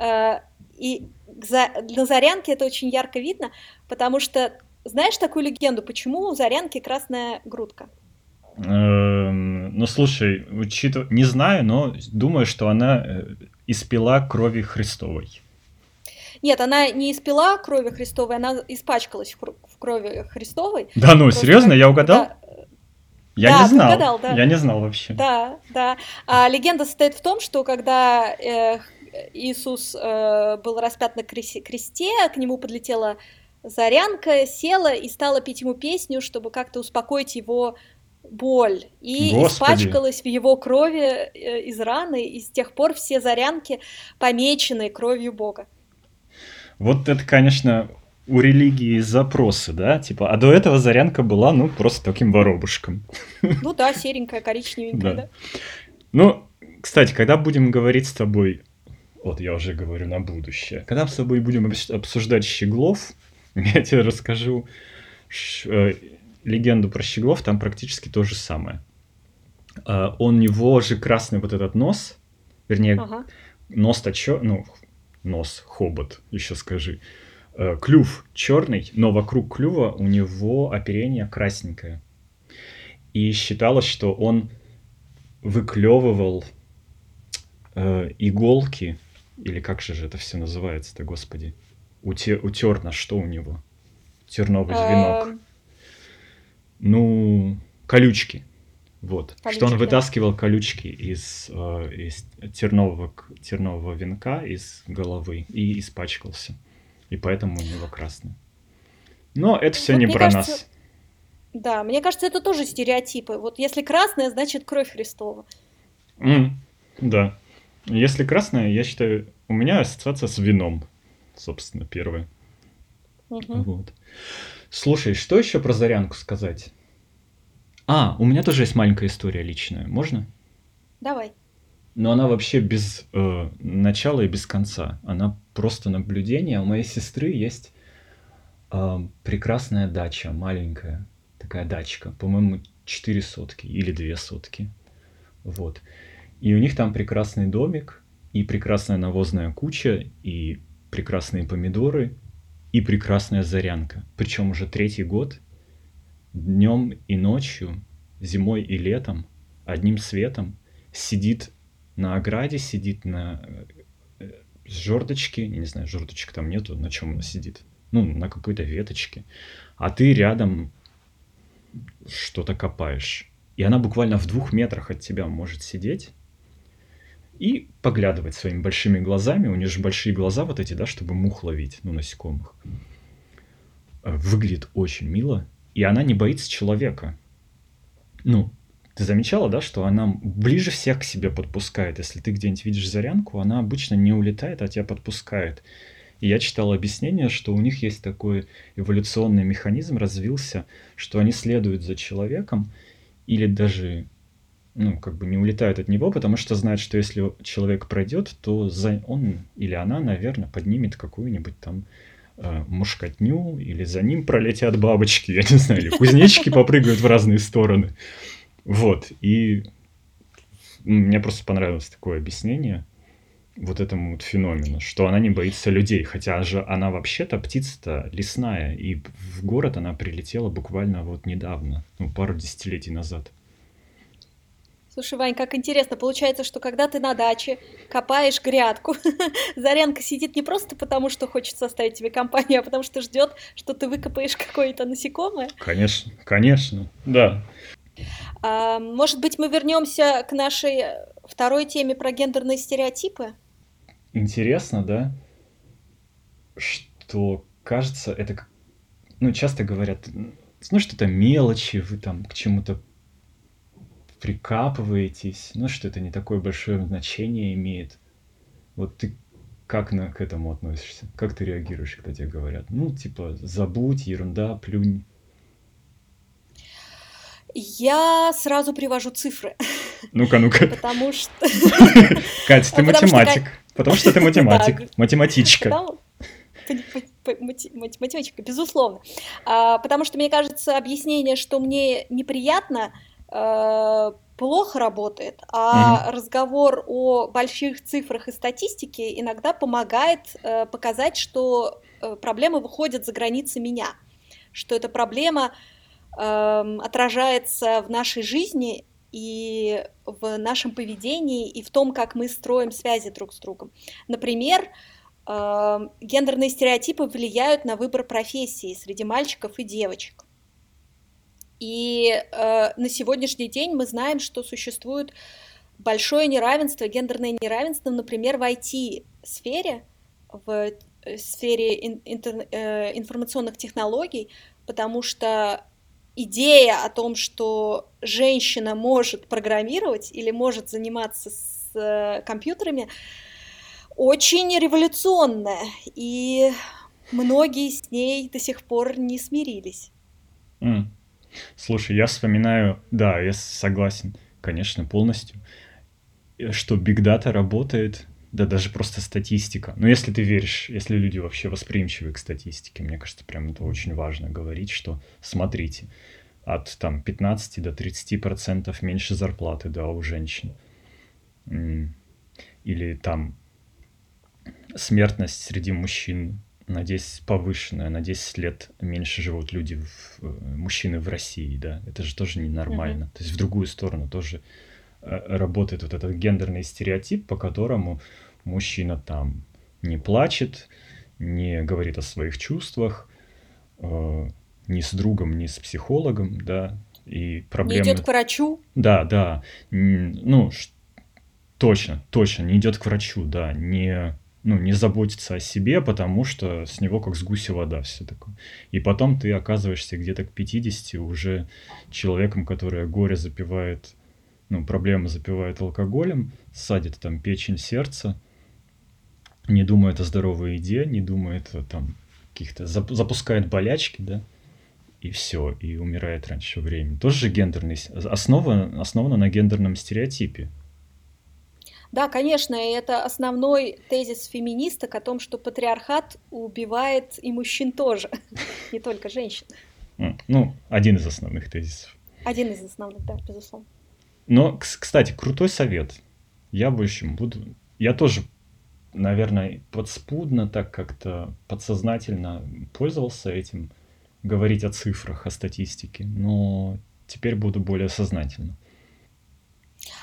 A: э, и на Зарянке это очень ярко видно, потому что знаешь такую легенду, почему у Зарянки красная грудка?
B: Эм, ну, слушай, учитывая... Не знаю, но думаю, что она э, испила крови Христовой.
A: Нет, она не испила крови Христовой, она испачкалась в крови Христовой.
B: Да ну, Просто... серьезно? Я угадал? Да. Я
A: да,
B: не знал. Угадал, да. Я не знал вообще.
A: Да, да. А легенда состоит в том, что когда э, Иисус э, был распят на кресте, к нему подлетела Зарянка села и стала петь ему песню, чтобы как-то успокоить его боль. И Господи. испачкалась в его крови э, из раны, и с тех пор все Зарянки помечены кровью Бога.
B: Вот это, конечно, у религии запросы, да? Типа, а до этого Зарянка была, ну, просто таким воробушком.
A: Ну да, серенькая, коричневенькая, да. да.
B: Ну, кстати, когда будем говорить с тобой, вот я уже говорю на будущее, когда мы с тобой будем обсуждать Щеглов, Я тебе расскажу э, легенду про Щеглов, там практически то же самое. Э, у него же красный вот этот нос, вернее, ага. нос-то чё, ну, нос, хобот, еще скажи. Э, клюв черный, но вокруг клюва у него оперение красненькое. И считалось, что он выклевывал э, иголки, или как же это все называется-то, господи, Уте, утер на что у него? Терновый венок. Эм. Ну, колючки. Вот. Колючки, что он вытаскивал колючки из, э, из тернового, тернового венка, из головы и испачкался. И поэтому у него красный. Но это все вот не про кажется, нас.
A: Да, мне кажется, это тоже стереотипы. Вот если красная, значит кровь Христова.
B: Mm, да. Если красная, я считаю, у меня ассоциация с вином собственно, первое.
A: Угу.
B: Вот. Слушай, что еще про Зарянку сказать? А, у меня тоже есть маленькая история личная. Можно?
A: Давай.
B: Но она вообще без э, начала и без конца. Она просто наблюдение. У моей сестры есть э, прекрасная дача, маленькая такая дачка. По-моему, 4 сотки или 2 сотки. Вот. И у них там прекрасный домик, и прекрасная навозная куча, и прекрасные помидоры и прекрасная зарянка. Причем уже третий год, днем и ночью, зимой и летом, одним светом, сидит на ограде, сидит на э, жердочке, не знаю, жердочек там нету, на чем она сидит, ну, на какой-то веточке, а ты рядом что-то копаешь. И она буквально в двух метрах от тебя может сидеть, и поглядывать своими большими глазами. У нее же большие глаза вот эти, да, чтобы мух ловить, ну, насекомых. Выглядит очень мило, и она не боится человека. Ну, Ты замечала, да, что она ближе всех к себе подпускает. Если ты где-нибудь видишь зарянку, она обычно не улетает, а тебя подпускает. И я читал объяснение, что у них есть такой эволюционный механизм развился, что они следуют за человеком или даже ну, как бы не улетают от него, потому что знают, что если человек пройдет, то за он или она, наверное, поднимет какую-нибудь там э, мушкотню, или за ним пролетят бабочки, я не знаю, или кузнечики попрыгают в разные стороны. Вот, и мне просто понравилось такое объяснение вот этому вот феномену, что она не боится людей, хотя же она вообще-то птица-то лесная, и в город она прилетела буквально вот недавно, ну, пару десятилетий назад.
A: Слушай, Вань, как интересно. Получается, что когда ты на даче копаешь грядку, Зарянка сидит не просто потому, что хочет составить тебе компанию, а потому что ждет, что ты выкопаешь какое-то насекомое.
B: Конечно, конечно, да.
A: А, может быть, мы вернемся к нашей второй теме про гендерные стереотипы?
B: Интересно, да? Что кажется, это ну, часто говорят, ну, что-то мелочи, вы там к чему-то прикапываетесь, ну, что это не такое большое значение имеет. Вот ты как на, к этому относишься? Как ты реагируешь, когда тебе говорят? Ну, типа, забудь, ерунда, плюнь.
A: Я сразу привожу цифры.
B: Ну-ка, ну-ка.
A: Потому что...
B: Катя, ты математик. Потому что ты математик, математичка.
A: Математичка, безусловно. А, потому что, мне кажется, объяснение, что мне неприятно, плохо работает, а угу. разговор о больших цифрах и статистике иногда помогает э, показать, что э, проблема выходит за границы меня, что эта проблема э, отражается в нашей жизни и в нашем поведении, и в том, как мы строим связи друг с другом. Например, э, гендерные стереотипы влияют на выбор профессии среди мальчиков и девочек. И э, на сегодняшний день мы знаем, что существует большое неравенство, гендерное неравенство, например, в IT-сфере, в э, сфере интер, э, информационных технологий, потому что идея о том, что женщина может программировать или может заниматься с э, компьютерами, очень революционная, и многие с ней до сих пор не смирились.
B: Mm. Слушай, я вспоминаю, да, я согласен, конечно, полностью, э, что Big Data работает, да даже просто статистика. Но если ты веришь, если люди вообще восприимчивы к статистике, мне кажется, прям это очень важно говорить, что смотрите, от там 15 до 30 процентов меньше зарплаты, да, у женщин. Или там смертность среди мужчин на 10 повышенная, на 10 лет меньше живут люди, в, э, мужчины в России, да, это же тоже ненормально. Mm-hmm. То есть в другую сторону тоже э, работает вот этот гендерный стереотип, по которому мужчина там не плачет, не говорит о своих чувствах, э, ни с другом, ни с психологом, да, и проблемы...
A: Не идет к врачу?
B: Да, да, ну, точно, точно, не идет к врачу, да, не ну, не заботиться о себе, потому что с него как с гуся вода все такое. И потом ты оказываешься где-то к 50 уже человеком, который горе запивает, ну, проблемы запивает алкоголем, садит там печень, сердце, не думает о здоровой еде, не думает о там каких-то, запускает болячки, да, и все, и умирает раньше времени. Тоже гендерный, основа, основана на гендерном стереотипе.
A: Да, конечно, и это основной тезис феминисток о том, что патриархат убивает и мужчин тоже, не только женщин.
B: Ну, один из основных тезисов.
A: Один из основных, да, безусловно.
B: Но, кстати, крутой совет. Я в общем буду... Я тоже, наверное, подспудно так как-то подсознательно пользовался этим, говорить о цифрах, о статистике, но теперь буду более сознательно.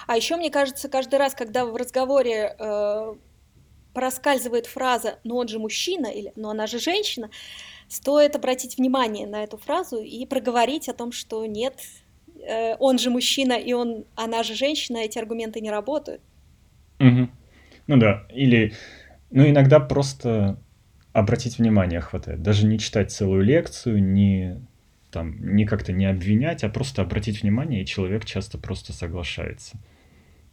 A: А еще, мне кажется, каждый раз, когда в разговоре э, проскальзывает фраза «но он же мужчина» или «но она же женщина», стоит обратить внимание на эту фразу и проговорить о том, что нет, э, он же мужчина и он, она же женщина, эти аргументы не работают.
B: Угу. Ну да, или, ну иногда просто обратить внимание хватает, даже не читать целую лекцию, не там не как-то не обвинять, а просто обратить внимание, и человек часто просто соглашается.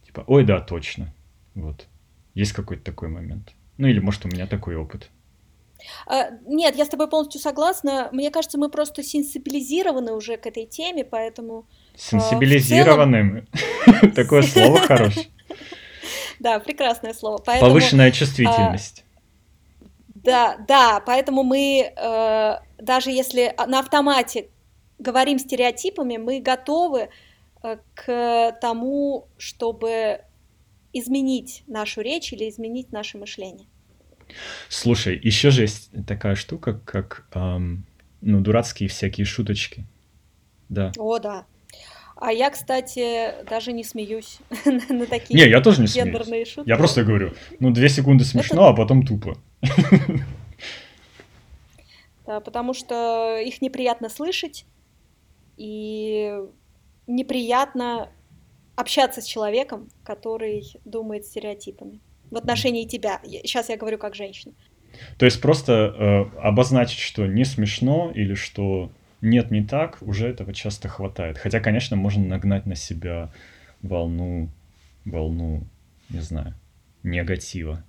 B: Типа, ой, да, точно. Вот. Есть какой-то такой момент. Ну или, может, у меня такой опыт.
A: А, нет, я с тобой полностью согласна. Мне кажется, мы просто сенсибилизированы уже к этой теме, поэтому...
B: Сенсибилизированным? Такое слово хорошее.
A: Да, прекрасное слово.
B: Повышенная чувствительность.
A: Да, да, поэтому мы, э, даже если на автомате говорим стереотипами, мы готовы э, к тому, чтобы изменить нашу речь или изменить наше мышление.
B: Слушай, еще же есть такая штука, как эм, ну, дурацкие всякие шуточки. Да.
A: О, да. А я, кстати, даже не смеюсь на такие
B: Не, я тоже не смеюсь. шутки. Я просто говорю, ну, две секунды смешно, Это... а потом тупо.
A: Да, потому что их неприятно слышать, и неприятно общаться с человеком, который думает стереотипами в отношении тебя. Сейчас я говорю как женщина.
B: То есть просто э, обозначить, что не смешно или что нет, не так, уже этого часто хватает. Хотя, конечно, можно нагнать на себя волну, волну, не знаю, негатива.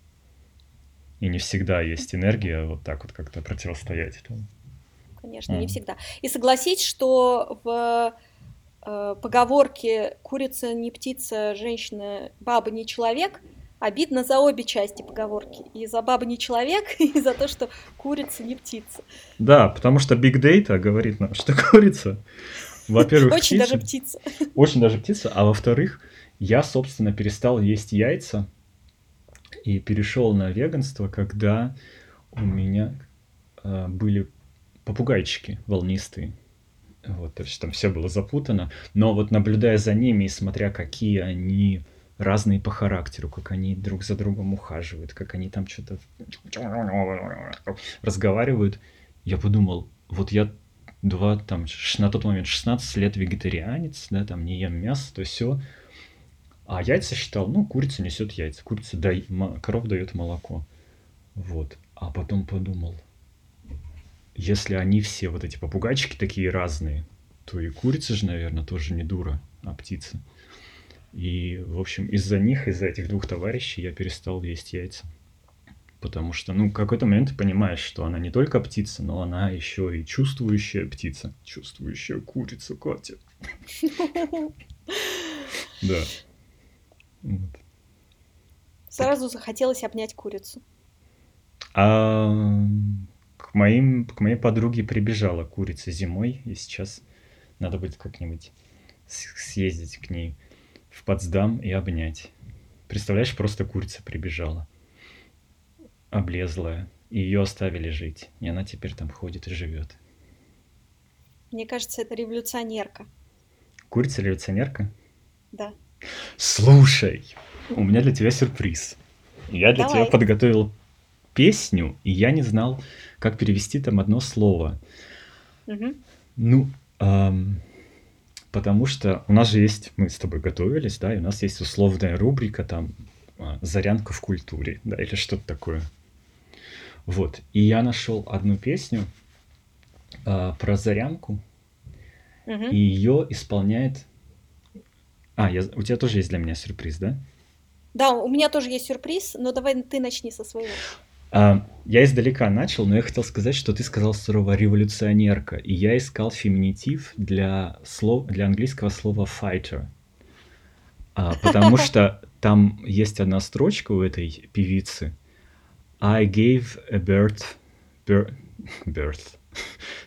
B: И не всегда есть энергия вот так вот как-то противостоять этому.
A: Конечно, mm. не всегда. И согласись, что в э, поговорке «курица не птица, женщина, баба не человек» обидно за обе части поговорки. И за баба не человек, и за то, что курица не птица.
B: Да, потому что Big Data говорит нам, что курица, во-первых,
A: Очень птица, даже птица.
B: Очень даже птица. А во-вторых, я, собственно, перестал есть яйца и перешел на веганство, когда у меня э, были попугайчики волнистые. Вот, то есть там все было запутано. Но вот наблюдая за ними и смотря, какие они разные по характеру, как они друг за другом ухаживают, как они там что-то разговаривают, я подумал, вот я два, там, на тот момент 16 лет вегетарианец, да, там не ем мясо, то все, а яйца считал, ну, курица несет яйца, курица дай, коров дает молоко. Вот. А потом подумал, если они все вот эти попугайчики такие разные, то и курица же, наверное, тоже не дура, а птица. И, в общем, из-за них, из-за этих двух товарищей я перестал есть яйца. Потому что, ну, в какой-то момент ты понимаешь, что она не только птица, но она еще и чувствующая птица. Чувствующая курица, Катя. Да.
A: Вот. Сразу захотелось обнять курицу.
B: А к, моим, к моей подруге прибежала курица зимой, и сейчас надо будет как-нибудь съездить к ней в Потсдам и обнять. Представляешь, просто курица прибежала. Облезлая. И ее оставили жить. И она теперь там ходит и живет.
A: Мне кажется, это революционерка.
B: Курица революционерка?
A: Да.
B: Слушай, у меня для тебя сюрприз. Я для Давай. тебя подготовил песню, и я не знал, как перевести там одно слово.
A: Угу.
B: Ну, эм, потому что у нас же есть, мы с тобой готовились, да, и у нас есть условная рубрика там а, «Зарянка в культуре», да, или что-то такое. Вот, и я нашел одну песню э, про зарянку, угу. и ее исполняет а, я, у тебя тоже есть для меня сюрприз, да?
A: Да, у меня тоже есть сюрприз, но давай ты начни со своего.
B: А, я издалека начал, но я хотел сказать, что ты сказал слово революционерка, и я искал феминитив для, слов, для английского слова fighter. А, потому что там есть одна строчка у этой певицы. I gave a birth, birth, birth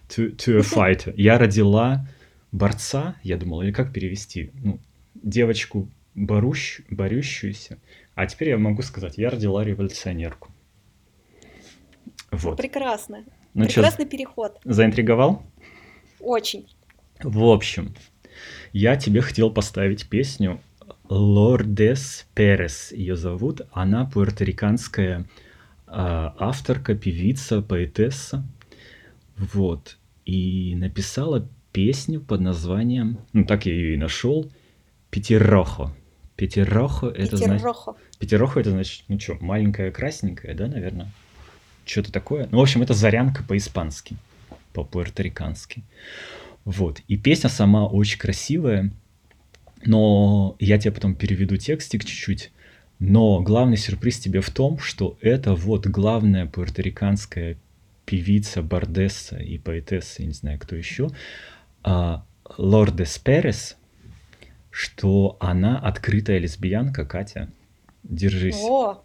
B: to, to a fighter. Я родила борца, я думал, или как перевести? Ну, девочку борущ, борющуюся, а теперь я могу сказать, я родила революционерку.
A: Вот. Прекрасно. Ну, Прекрасный чё, переход.
B: Заинтриговал?
A: Очень.
B: В общем, я тебе хотел поставить песню Лордес Перес. Ее зовут. Она пуэрториканская э, авторка, певица, поэтесса. Вот. И написала песню под названием, ну так я ее и нашел, Петерохо. Петерохо это значит... Петерохо это значит, ну что, маленькая красненькая, да, наверное? Что-то такое. Ну, в общем, это зарянка по-испански, по-пуэрторикански. Вот. И песня сама очень красивая, но я тебе потом переведу текстик чуть-чуть. Но главный сюрприз тебе в том, что это вот главная пуэрториканская певица, бардесса и поэтесса, я не знаю, кто еще, а, Лордес Перес, что она открытая лесбиянка, Катя. Держись.
A: О,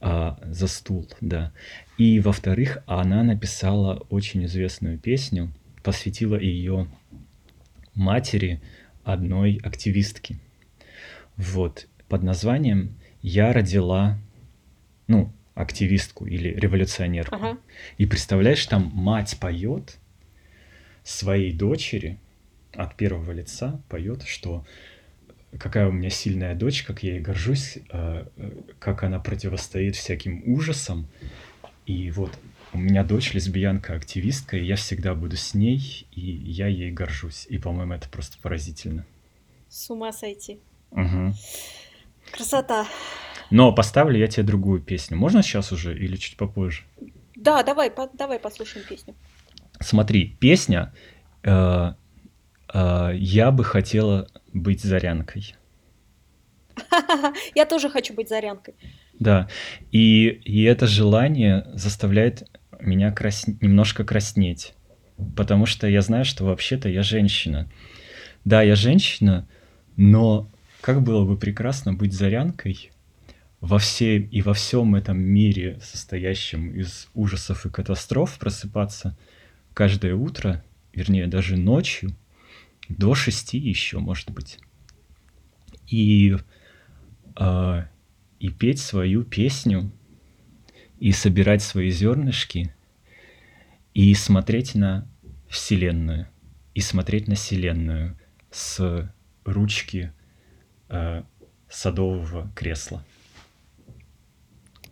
B: А, за стул, да. И, во-вторых, она написала очень известную песню, посвятила ее матери одной активистки. Вот, под названием «Я родила, ну, активистку или революционерку».
A: ага.
B: И представляешь, там мать поет своей дочери от первого лица, поет, что какая у меня сильная дочь, как я ей горжусь, э, э, как она противостоит всяким ужасам. И вот у меня дочь лесбиянка-активистка, и я всегда буду с ней, и я ей горжусь. И, по-моему, это просто поразительно.
A: С ума сойти.
B: Мгм.
A: Красота.
B: Но поставлю я тебе другую песню. Можно сейчас уже или чуть попозже?
A: Да, давай, по- давай послушаем песню.
B: Смотри, песня э, «Я бы хотела быть зарянкой».
A: Я тоже хочу быть зарянкой.
B: Да, и, и это желание заставляет меня крас... немножко краснеть, потому что я знаю, что вообще-то я женщина. Да, я женщина, но как было бы прекрасно быть зарянкой во всей и во всем этом мире, состоящем из ужасов и катастроф, просыпаться каждое утро, вернее, даже ночью, до шести еще, может быть. И а, и петь свою песню, и собирать свои зернышки, и смотреть на Вселенную, и смотреть на Вселенную с ручки э, садового кресла.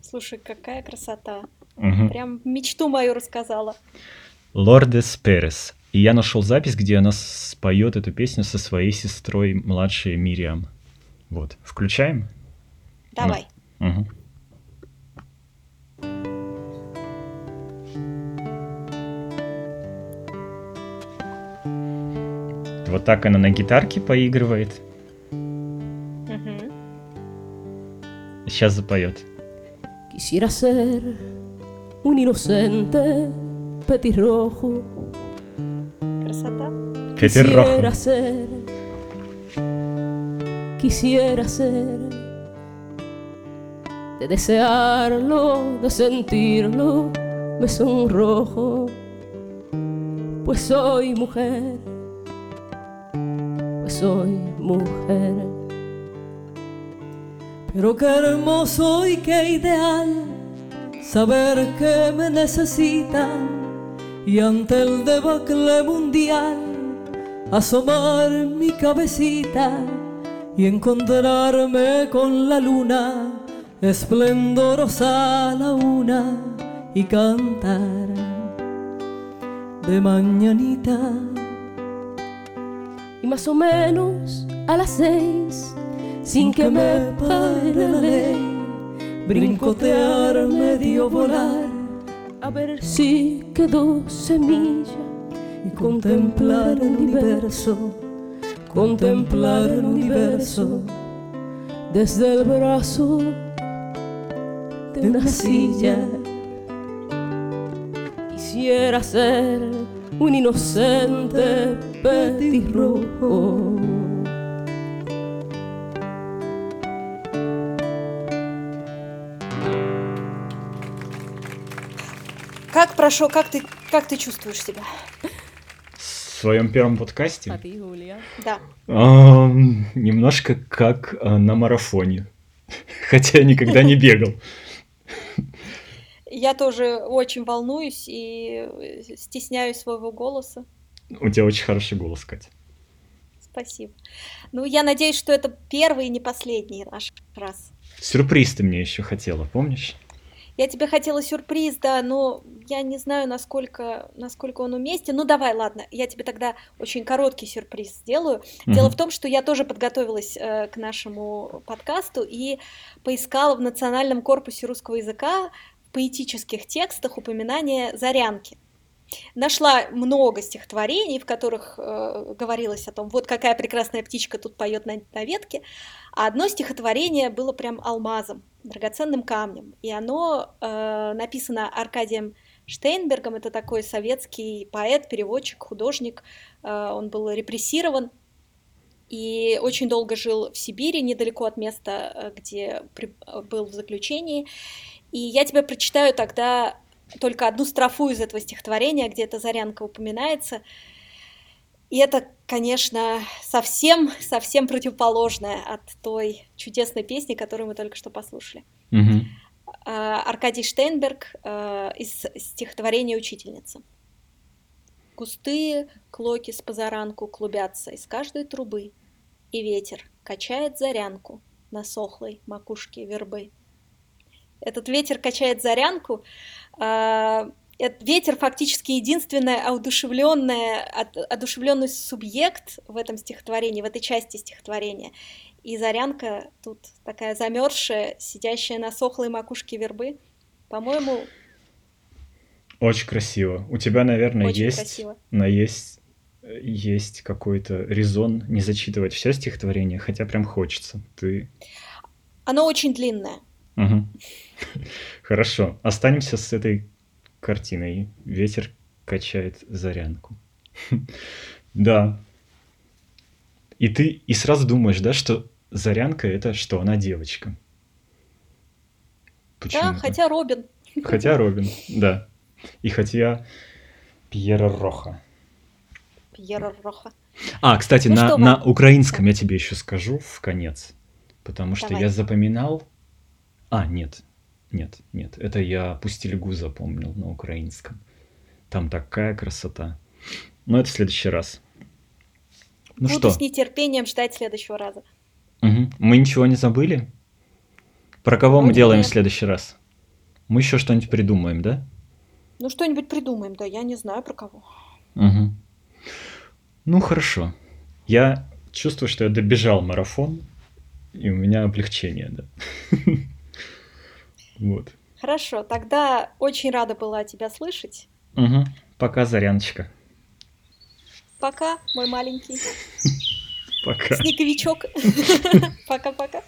A: Слушай, какая красота.
B: Мгм.
A: Прям мечту мою рассказала.
B: Лордес Перес. И я нашел запись, где она споет эту песню со своей сестрой младшей Мириам. Вот. Включаем?
A: Давай.
B: Мгм. Вот так она на гитарке поигрывает.
A: Мгм.
B: Сейчас запоет.
C: Quisiera ser un inocente petirrojo.
A: sata.
C: Que. Ser, quisiera ser, de desearlo, de sentirlo, me sonrojo, pues soy mujer, pues soy mujer.
D: Pero qué hermoso y qué ideal saber que me necesitan y ante el debacle mundial asomar mi cabecita y encontrarme con la luna esplendorosa a la una y cantar de mañanita.
C: Y más o menos a las seis, sin que me pare la ley,
D: brincotear medio volar
C: a ver si quedó semilla
D: y contemplar el universo, contemplar el universo
C: desde el brazo de una silla. Quisiera ser un inocente petirrojo.
A: Как прошел, как ты, как ты чувствуешь себя?
B: В своем первом подкасте
C: А ты, Юлия?
A: Да.
B: ам, немножко как а, на марафоне. Хотя я никогда не бегал.
A: Я тоже очень волнуюсь и стесняюсь своего голоса.
B: У тебя очень хороший голос, Катя.
A: Спасибо. Ну, я надеюсь, что это первый и не последний наш раз.
B: Сюрприз ты мне еще хотела, помнишь?
A: Я тебе хотела сюрприз, да, но я не знаю, насколько, насколько он уместен. Ну, давай, ладно, я тебе тогда очень короткий сюрприз сделаю. Дело
B: Мгм.
A: в том, что я тоже подготовилась э, к нашему подкасту и поискала в Национальном корпусе русского языка в поэтических текстах упоминание зарянки. Нашла много стихотворений, в которых э, говорилось о том, вот какая прекрасная птичка тут поет на, на ветке, а одно стихотворение было прям алмазом, драгоценным камнем, и оно э, написано Аркадием Штейнбергом, это такой советский поэт, переводчик, художник, э, он был репрессирован и очень долго жил в Сибири, недалеко от места, э, где при, э, был в заключении. И я тебе прочитаю тогда только одну строфу из этого стихотворения, где эта Зарянка упоминается. И это, конечно, совсем, совсем противоположное от той чудесной песни, которую мы только что послушали. А, Аркадий Штейнберг а, из стихотворения «Учительница». Густые клоки с позаранку клубятся из каждой трубы, И ветер качает зарянку на сохлой макушке вербы. Этот ветер качает зарянку. а, Этот ветер фактически единственный одушевленный, одушевленный субъект в этом стихотворении, в этой части стихотворения. И Зарянка тут такая замерзшая, сидящая на сохлой макушке вербы. По-моему,
B: Очень красиво. У тебя, наверное,
A: Очень
B: есть,
A: красиво.
B: на есть, э, есть какой-то резон не зачитывать все стихотворение, хотя прям хочется. Ты...
A: оно очень длинное.
B: Мгм. Хорошо. Останемся с этой картиной. Ветер качает зарянку. Да. И ты и сразу думаешь, да, что Зарянка это что, она девочка.
A: Да,
B: Почему-то.
A: хотя Робин.
B: Хотя Робин, да. И хотя Пьера Роха.
A: Пьера Роха.
B: А, кстати,
A: Ну
B: на,
A: что,
B: на украинском я тебе еще скажу в конец. Потому что
A: Давай.
B: я запоминал... А, нет. Нет, нет. Это я Пустельгу запомнил на украинском. Там такая красота. Но это в следующий раз. Ну
A: Буду
B: что,
A: с нетерпением ждать следующего раза.
B: мгм. мы ничего не забыли? Про кого мы
A: Вроде
B: делаем в следующий раз? Мы еще что-нибудь придумаем, да?
A: Ну, что-нибудь придумаем, да, я не знаю про кого.
B: Мгм. Ну хорошо. Я чувствую, что я добежал марафон, и у меня облегчение, да. Вот.
A: Хорошо, тогда очень рада была тебя слышать.
B: Мгм. Пока, Заряночка.
A: Пока, мой маленький
B: Пока.
A: снеговичок. Пока-пока.